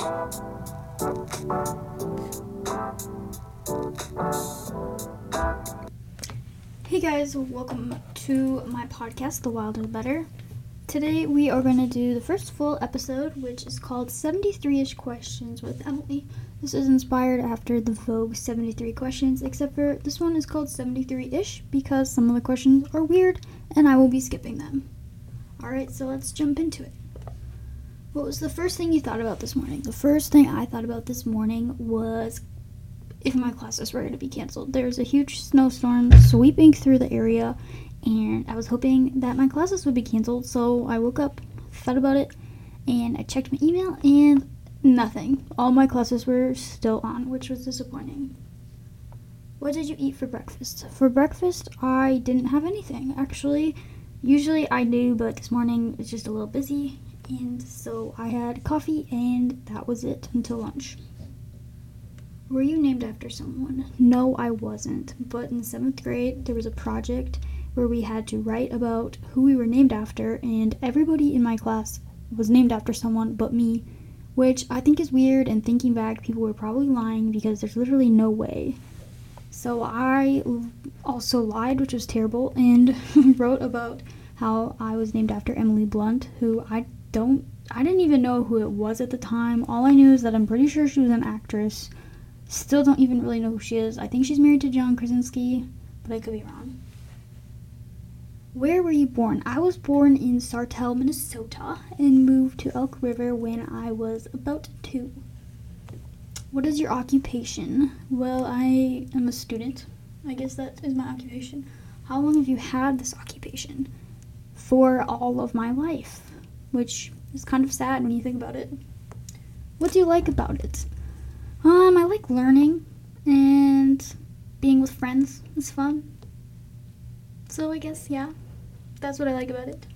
Hey guys, welcome to my podcast, The Wilder the Better. Today we are going to do the first full episode, which is called 73 ish Questions with Emily. This is inspired after the Vogue 73 questions, except for this one is called 73 ish because some of the questions are weird and I will be skipping them. Alright, so let's jump into it. What was the first thing you thought about this morning? The first thing I thought about this morning was if my classes were going to be canceled. There was a huge snowstorm sweeping through the area, and I was hoping that my classes would be canceled. So I woke up, thought about it, and I checked my email, and nothing. All my classes were still on, which was disappointing. What did you eat for breakfast? For breakfast, I didn't have anything, actually. Usually I do, but this morning it's just a little busy, and so I had coffee, and that was it until lunch. Were you named after someone? No, I wasn't. But in seventh grade, there was a project where we had to write about who we were named after, and everybody in my class was named after someone but me, which I think is weird. And thinking back, people were probably lying because there's literally no way. So I also lied, which was terrible, and wrote about how I was named after Emily Blunt, who I don't, I didn't even know who it was at the time. All I knew is that I'm pretty sure she was an actress Still don't even really know who she is. I think she's married to John Krasinski, but I could be wrong. Where were you born? I was born in Sartell, Minnesota, and moved to Elk River when I was about two. What is your occupation? Well, I am a student. I guess that is my occupation. How long have you had this occupation? For all of my life, which is kind of sad when you think about it. What do you like about it? Um, I like learning and being with friends is fun. So I guess yeah, that's what I like about it.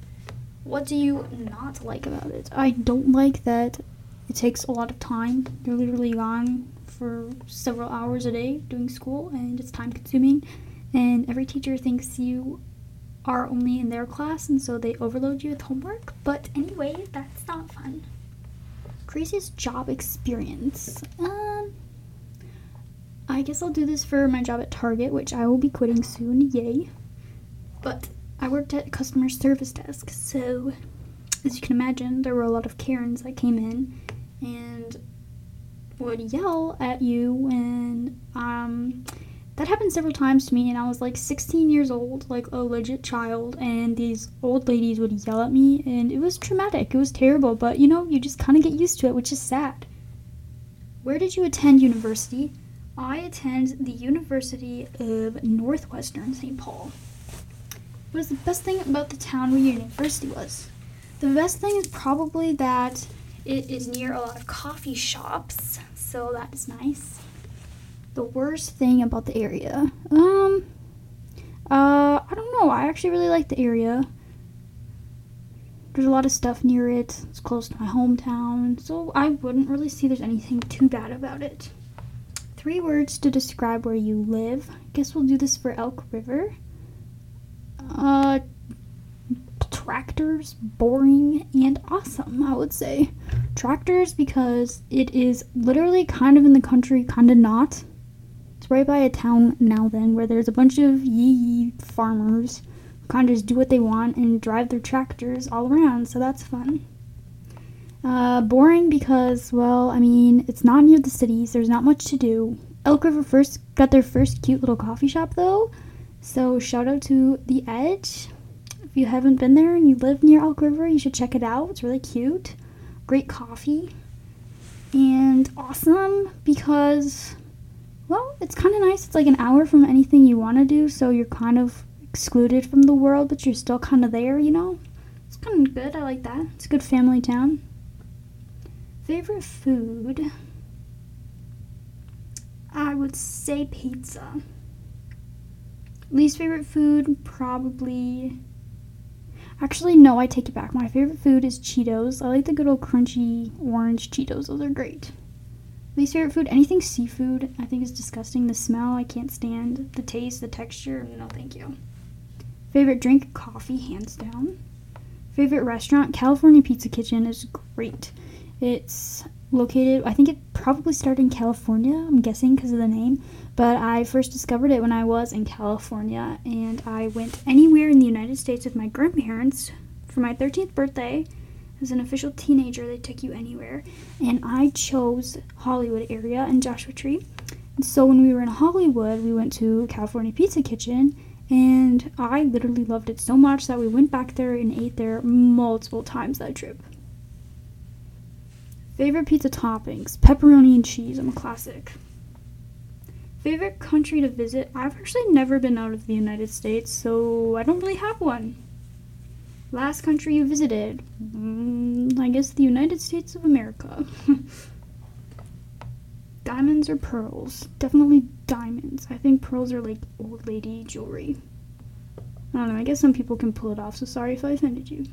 What do you not like about it? I don't like that it takes a lot of time. You're literally gone for several hours a day doing school and it's time consuming and every teacher thinks you are only in their class and so they overload you with homework. But anyway, that's not fun. Craziest job experience. Um, I guess I'll do this for my job at Target, which I will be quitting soon. Yay! But I worked at customer service desk, so as you can imagine, there were a lot of Karens that came in and would yell at you, when um, that happened several times to me. And I was like 16 years old, like a legit child, and these old ladies would yell at me, and it was traumatic. It was terrible, but you know, you just kind of get used to it, which is sad. Where did you attend university? I attend the University of Northwestern St. Paul. What is the best thing about the town where your university was? The best thing is probably that it is near a lot of coffee shops, so that is nice. The worst thing about the area? Um, uh, I don't know. I actually really like the area. There's a lot of stuff near it. It's close to my hometown, so I wouldn't really see there's anything too bad about it. Three words to describe where you live. I guess we'll do this for Elk River. Uh, tractors, boring, and awesome, I would say. Tractors because it is literally kind of in the country, kind of not. It's right by a town Nowthen, where there's a bunch of yee farmers who kind of just do what they want and drive their tractors all around, so that's fun. Uh, boring because, well, I mean, it's not near the cities. There's not much to do. Elk River first got their first cute little coffee shop though, so shout out to the Edge. If you haven't been there and you live near Elk River, you should check it out. It's really cute. Great coffee. And awesome because, well, it's kind of nice. It's like an hour from anything you want to do, so you're kind of excluded from the world, but you're still kind of there, you know? It's kind of good. I like that. It's a good family town. Favorite food? I would say pizza. Least favorite food? Probably. Actually, no, I take it back. My favorite food is Cheetos. I like the good old crunchy orange Cheetos, those are great. Least favorite food? Anything seafood, I think is disgusting. The smell, I can't stand. The taste, the texture, no thank you. Favorite drink? Coffee, hands down. Favorite restaurant? California Pizza Kitchen is great. It's located, I think it probably started in California, I'm guessing because of the name. But I first discovered it when I was in California, and I went anywhere in the United States with my grandparents for my 13th birthday. As an official teenager, they took you anywhere, and I chose Hollywood area and Joshua Tree. And so when we were in Hollywood, we went to California Pizza Kitchen, and I literally loved it so much that we went back there and ate there multiple times that trip. Favorite pizza toppings pepperoni and cheese. I'm a classic. Favorite country to visit? I've actually never been out of the United States, so I don't really have one. Last country you visited? Mm, I guess the United States of America. diamonds or pearls? Definitely diamonds. I think pearls are like old lady jewelry. I don't know, I guess some people can pull it off, so sorry if I offended you.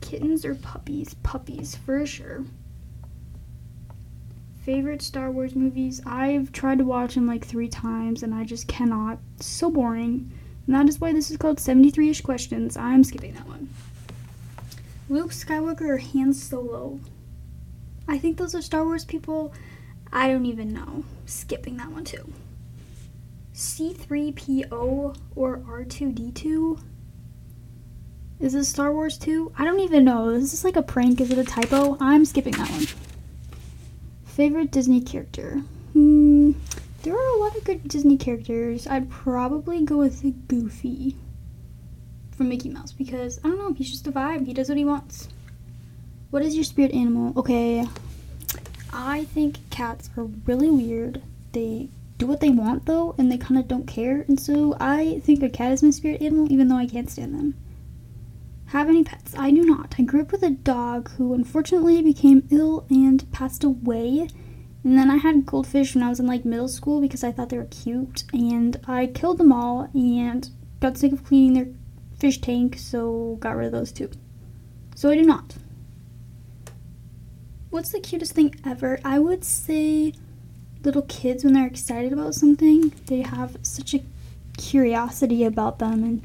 Kittens or puppies? Puppies, for sure. Favorite Star Wars movies? I've tried to watch them like three times and I just cannot. so boring. And that is why this is called 73 ish questions. I'm skipping that one. Luke Skywalker or Han Solo? I think those are Star Wars people. I don't even know. Skipping that one too. C3PO or R2D2? Is this Star Wars 2? I don't even know. Is this like a prank? Is it a typo? I'm skipping that one. Favorite Disney character? Hmm, there are a lot of good Disney characters. I'd probably go with Goofy from Mickey Mouse because I don't know, he's just a vibe. He does what he wants. What is your spirit animal? Okay, I think cats are really weird. They do what they want though, and they kind of don't care. And so I think a cat is my spirit animal, even though I can't stand them. Have any pets? I do not. I grew up with a dog who unfortunately became ill and passed away. And then I had goldfish when I was in like middle school because I thought they were cute. And I killed them all and got sick of cleaning their fish tank, so got rid of those too. So I do not. What's the cutest thing ever? I would say little kids when they're excited about something, they have such a curiosity about them and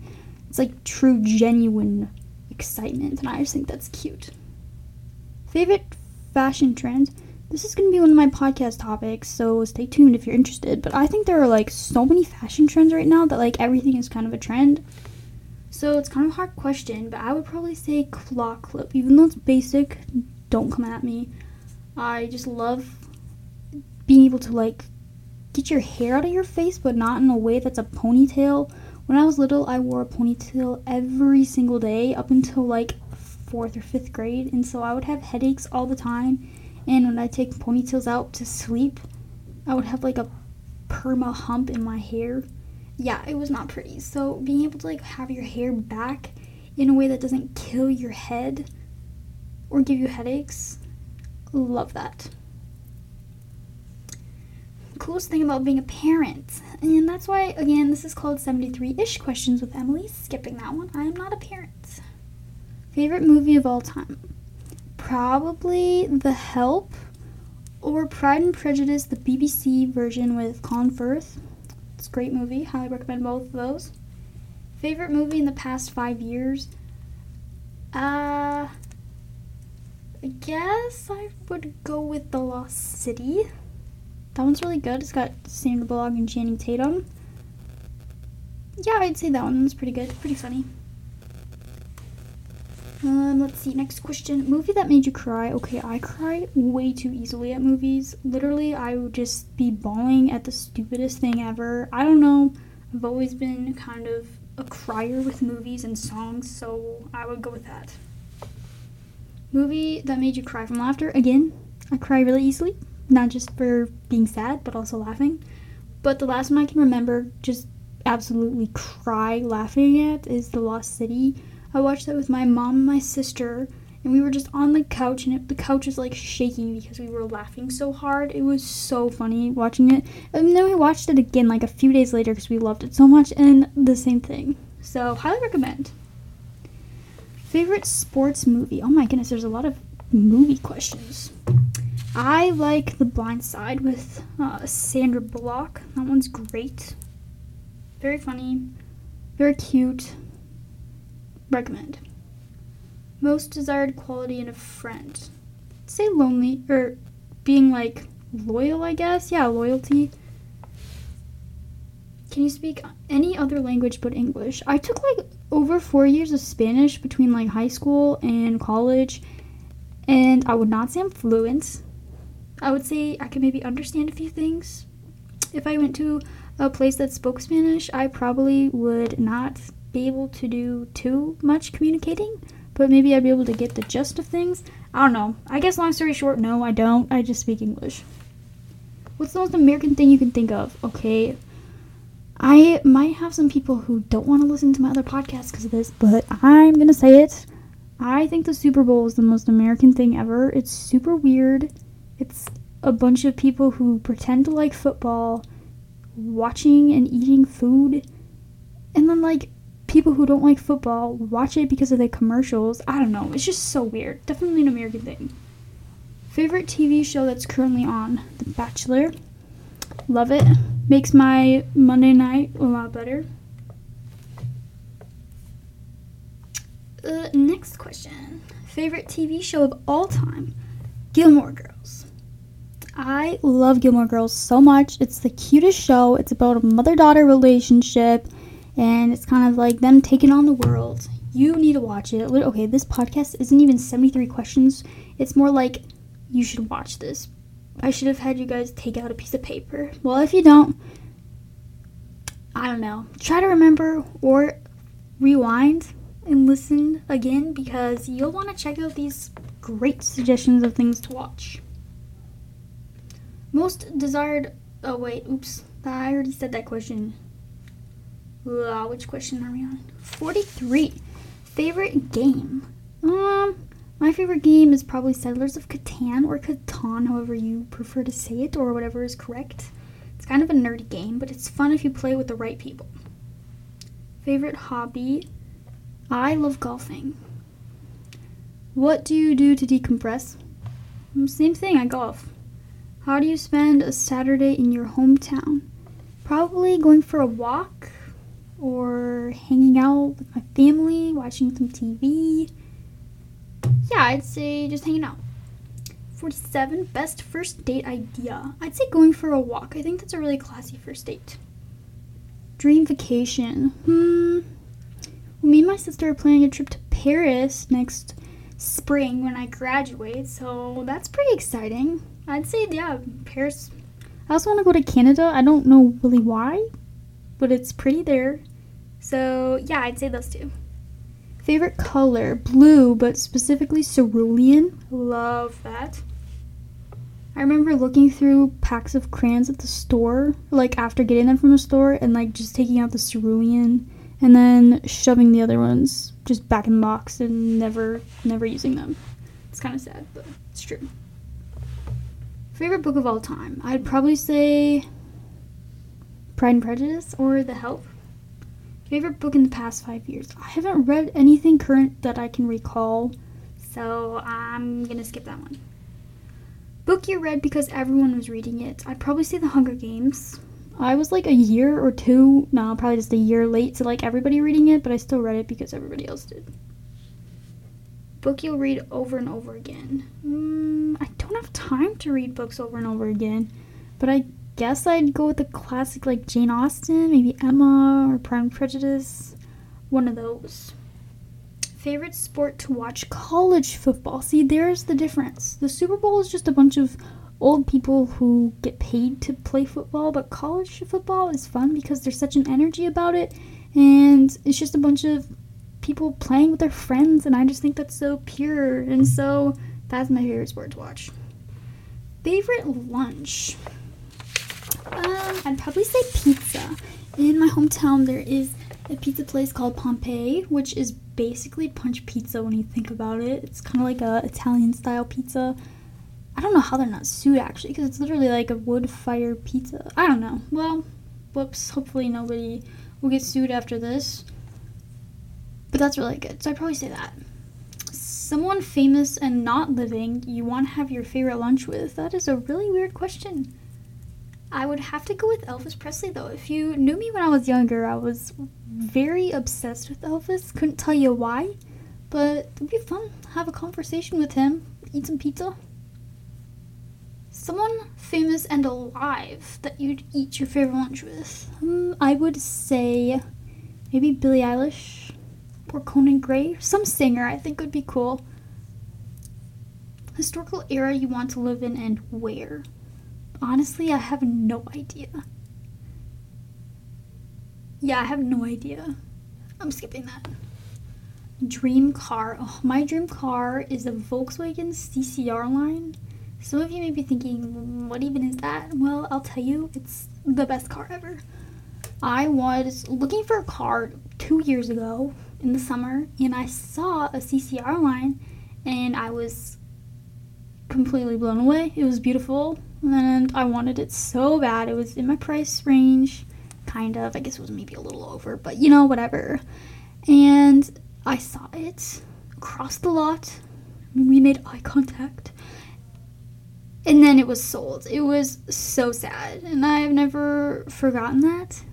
it's like true genuine excitement, and I just think that's cute. Favorite fashion trend? This is going to be one of my podcast topics, so stay tuned if you're interested. But I think there are like so many fashion trends right now that like everything is kind of a trend. So it's kind of a hard question, but I would probably say claw clip. Even though it's basic, don't come at me. I just love being able to like get your hair out of your face, but not in a way that's a ponytail when I was little, I wore a ponytail every single day up until like fourth or fifth grade, and so I would have headaches all the time. And when I take ponytails out to sleep, I would have like a perma hump in my hair. Yeah, it was not pretty. So being able to like have your hair back in a way that doesn't kill your head or give you headaches, love that coolest thing about being a parent. And that's why, again, this is called 73 ish questions with Emily. Skipping that one. I am not a parent. Favorite movie of all time? Probably The Help or Pride and Prejudice, the BBC version with Colin Firth. It's a great movie. Highly recommend both of those. Favorite movie in the past five years? Uh, I guess I would go with The Lost City. That one's really good. It's got Sandra Bullock and Channing Tatum. Yeah, I'd say that one's pretty good. Pretty funny. Um, let's see. Next question. Movie that made you cry. Okay, I cry way too easily at movies. Literally, I would just be bawling at the stupidest thing ever. I don't know. I've always been kind of a crier with movies and songs, so I would go with that. Movie that made you cry from laughter. Again, I cry really easily not just for being sad, but also laughing. But the last one I can remember just absolutely cry laughing at is The Lost City. I watched that with my mom and my sister, and we were just on the couch, and it, the couch was like shaking because we were laughing so hard. It was so funny watching it. And then we watched it again like a few days later because we loved it so much, and the same thing. So, highly recommend. Favorite sports movie? Oh my goodness, there's a lot of movie questions. I like The Blind Side with uh, Sandra Bullock. That one's great. Very funny. Very cute. Recommend. Most desired quality in a friend. say lonely or being like loyal, I guess. Yeah, loyalty. Can you speak any other language but English? I took like over four years of Spanish between like high school and college, and I would not say I'm fluent. I would say I could maybe understand a few things. If I went to a place that spoke Spanish, I probably would not be able to do too much communicating, but maybe I'd be able to get the gist of things. I don't know. I guess long story short, no, I don't. I just speak English. What's the most American thing you can think of? Okay. I might have some people who don't want to listen to my other podcast because of this, but I'm going to say it. I think the Super Bowl is the most American thing ever. It's super weird. It's a bunch of people who pretend to like football, watching and eating food, and then like people who don't like football watch it because of the commercials. I don't know. It's just so weird. Definitely an American thing. Favorite TV show that's currently on? The Bachelor. Love it. Makes my Monday night a lot better. Uh, next question. Favorite TV show of all time? Gilmore Girls. I love Gilmore Girls so much. It's the cutest show. It's about a mother daughter relationship and it's kind of like them taking on the world. You need to watch it. Okay, this podcast isn't even 73 questions. It's more like you should watch this. I should have had you guys take out a piece of paper. Well, if you don't, I don't know. Try to remember or rewind and listen again because you'll want to check out these great suggestions of things to watch. Most desired. Oh, wait, oops. I already said that question. Uh, which question are we on? 43. Favorite game? Um, my favorite game is probably Settlers of Catan or Catan, however you prefer to say it, or whatever is correct. It's kind of a nerdy game, but it's fun if you play with the right people. Favorite hobby? I love golfing. What do you do to decompress? Mm, same thing, I golf. How do you spend a Saturday in your hometown? Probably going for a walk or hanging out with my family, watching some TV. Yeah, I'd say just hanging out. 47 best first date idea. I'd say going for a walk. I think that's a really classy first date. Dream vacation. Hmm. Well, me and my sister are planning a trip to Paris next spring when I graduate, so that's pretty exciting. I'd say, yeah, Paris. I also want to go to Canada. I don't know really why, but it's pretty there. So, yeah, I'd say those two. Favorite color? Blue, but specifically cerulean. Love that. I remember looking through packs of crayons at the store, like after getting them from the store, and like just taking out the cerulean and then shoving the other ones just back in the box and never, never using them. It's kind of sad, but it's true. Favorite book of all time? I'd probably say Pride and Prejudice or The Help. Favorite book in the past five years? I haven't read anything current that I can recall, so I'm gonna skip that one. Book you read because everyone was reading it. I'd probably say The Hunger Games. I was like a year or two, no, probably just a year late to like everybody reading it, but I still read it because everybody else did. Book you'll read over and over again. Mm, I don't have time to read books over and over again, but I guess I'd go with the classic like Jane Austen, maybe Emma or Prime Prejudice. One of those. Favorite sport to watch? College football. See, there's the difference. The Super Bowl is just a bunch of old people who get paid to play football, but college football is fun because there's such an energy about it, and it's just a bunch of people playing with their friends, and I just think that's so pure, and so that's my favorite sport to watch. Favorite lunch? Um, I'd probably say pizza. In my hometown, there is a pizza place called Pompeii, which is basically punch pizza when you think about it. It's kind of like a Italian style pizza. I don't know how they're not sued actually, because it's literally like a wood fire pizza. I don't know. Well, whoops. Hopefully nobody will get sued after this. But that's really good. So I'd probably say that. Someone famous and not living you want to have your favorite lunch with? That is a really weird question. I would have to go with Elvis Presley though. If you knew me when I was younger, I was very obsessed with Elvis. Couldn't tell you why, but it'd be fun. Have a conversation with him, eat some pizza. Someone famous and alive that you'd eat your favorite lunch with. Um, I would say maybe Billie Eilish or Conan Gray. Some singer I think would be cool. Historical era you want to live in and where? Honestly, I have no idea. Yeah, I have no idea. I'm skipping that. Dream car. Oh, my dream car is a Volkswagen CC R-Line. Some of you may be thinking, what even is that? Well, I'll tell you, it's the best car ever. I was looking for a car two years ago in the summer and I saw a CC R-Line and I was completely blown away. It was beautiful and I wanted it so bad. It was in my price range, kind of. I guess it was maybe a little over, but you know, whatever. And I saw it across the lot. We made eye contact. And then it was sold. It was so sad. And I've never forgotten that.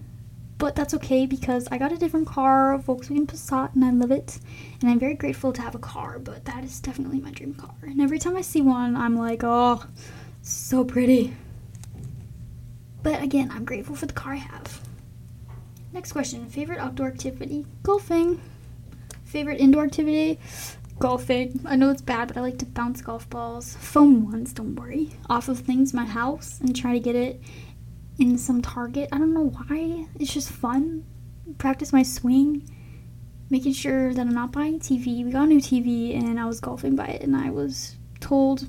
But that's okay because I got a different car, Volkswagen Passat, and I love it. And I'm very grateful to have a car, but that is definitely my dream car. And every time I see one, I'm like, oh, so pretty. But again, I'm grateful for the car I have. Next question Favorite outdoor activity? Golfing. Favorite indoor activity? Golfing. I know it's bad, but I like to bounce golf balls, foam ones, don't worry, off of things in my house and try to get it in some target. I don't know why. It's just fun. Practice my swing, making sure that I'm not buying TV. We got a new TV and I was golfing by it and I was told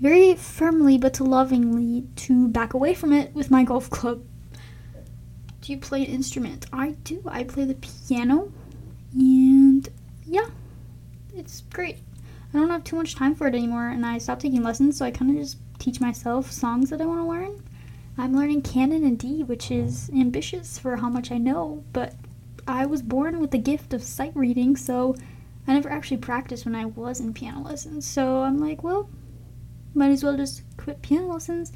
very firmly but lovingly to back away from it with my golf club. Do you play an instrument? I do. I play the piano and yeah, it's great. I don't have too much time for it anymore and I stopped taking lessons so I kind of just teach myself songs that I want to learn I'm learning Canon in D, which mm-hmm. is ambitious for how much I know, but I was born with the gift of sight reading, so I never actually practiced when I was in piano lessons. So I'm like, well, might as well just quit piano lessons,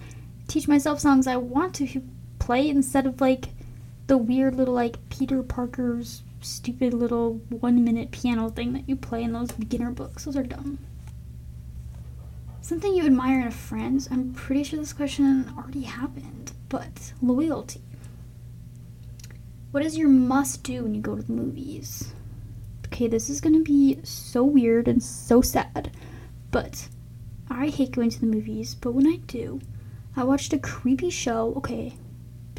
teach myself songs I want to play instead of like the weird little like Peter Parker's stupid little one minute piano thing that you play in those beginner books. Those are dumb. Something you admire in a friend? I'm pretty sure this question already happened, but loyalty. What is your must do when you go to the movies? Okay, this is gonna be so weird and so sad, but I hate going to the movies, but when I do, I watched a creepy show. Okay,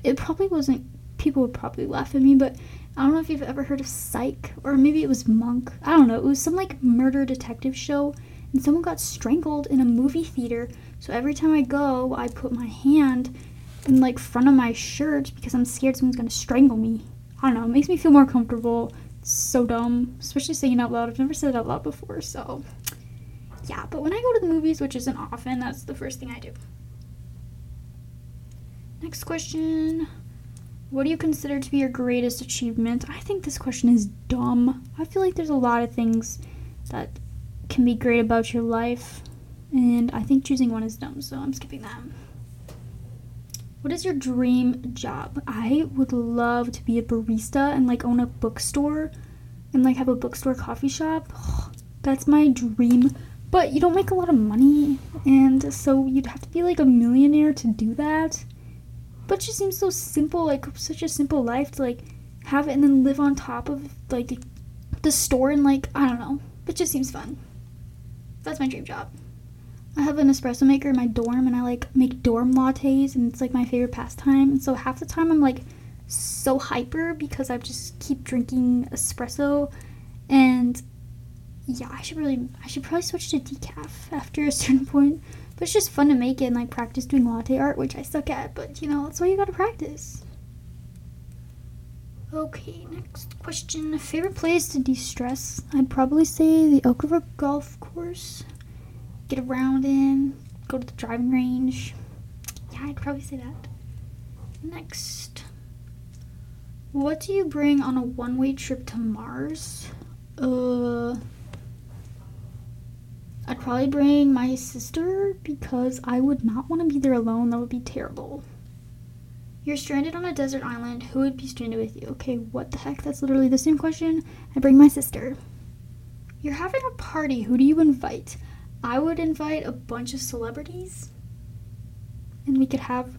it probably wasn't, people would probably laugh at me, but I don't know if you've ever heard of Psych, or maybe it was Monk. I don't know, it was some like murder detective show and someone got strangled in a movie theater. So every time I go, I put my hand in like front of my shirt because I'm scared someone's gonna strangle me. I don't know, it makes me feel more comfortable. It's so dumb, especially saying it out loud. I've never said it out loud before, so yeah. But when I go to the movies, which isn't often, that's the first thing I do. Next question. What do you consider to be your greatest achievement? I think this question is dumb. I feel like there's a lot of things that can be great about your life. And I think choosing one is dumb, so I'm skipping that. What is your dream job? I would love to be a barista and like own a bookstore and like have a bookstore coffee shop. that's my dream. But you don't make a lot of money, and so you'd have to be like a millionaire to do that. But it just seems so simple, like such a simple life to like have it and then live on top of like the store and like I don't know. It just seems fun. That's my dream job. I have an espresso maker in my dorm and I like make dorm lattes and it's like my favorite pastime. And so half the time I'm like so hyper because I just keep drinking espresso and yeah, I should really I should probably switch to decaf after a certain point. But it's just fun to make it and like practice doing latte art, which I suck at, but you know, that's why you gotta practice. Okay, next question. Favorite place to de stress? I'd probably say the Elk River Golf Course. Get around in, go to the driving range. Yeah, I'd probably say that. Next. What do you bring on a one way trip to Mars? Uh. I'd probably bring my sister because I would not want to be there alone. That would be terrible. You're stranded on a desert island. Who would be stranded with you? Okay, what the heck? That's literally the same question. I bring my sister. You're having a party. Who do you invite? I would invite a bunch of celebrities. and we could have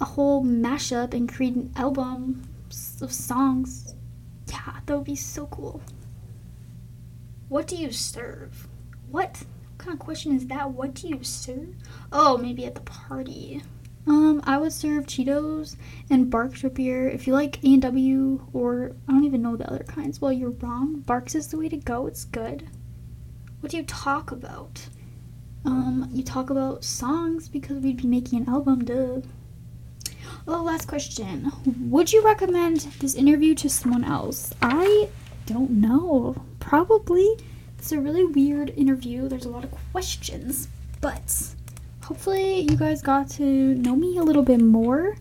a whole mashup and create an album of songs. Yeah, that would be so cool. What do you serve? What? What kind of question is that? What do you serve? Oh, maybe at the party. Um, I would serve Cheetos and Barq's root beer. If you like A and W or I don't even know the other kinds, well, you're wrong. Barq's is the way to go. It's good. What do you talk about? Um, you talk about songs because we'd be making an album, duh. Oh, last question. Would you recommend this interview to someone else? I don't know. Probably. It's a really weird interview. There's a lot of questions, but hopefully you guys got to know me a little bit more.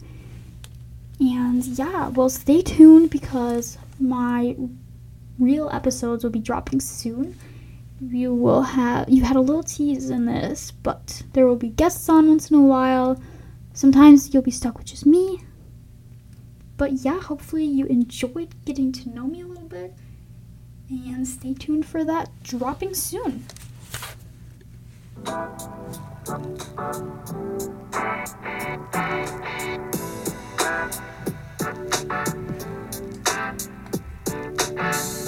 And yeah, well, stay tuned because my real episodes will be dropping soon. You will have you had a little tease in this, but there will be guests on once in a while. Sometimes you'll be stuck with just me. But yeah, hopefully you enjoyed getting to know me a little bit. And stay tuned for that dropping soon. Thank you.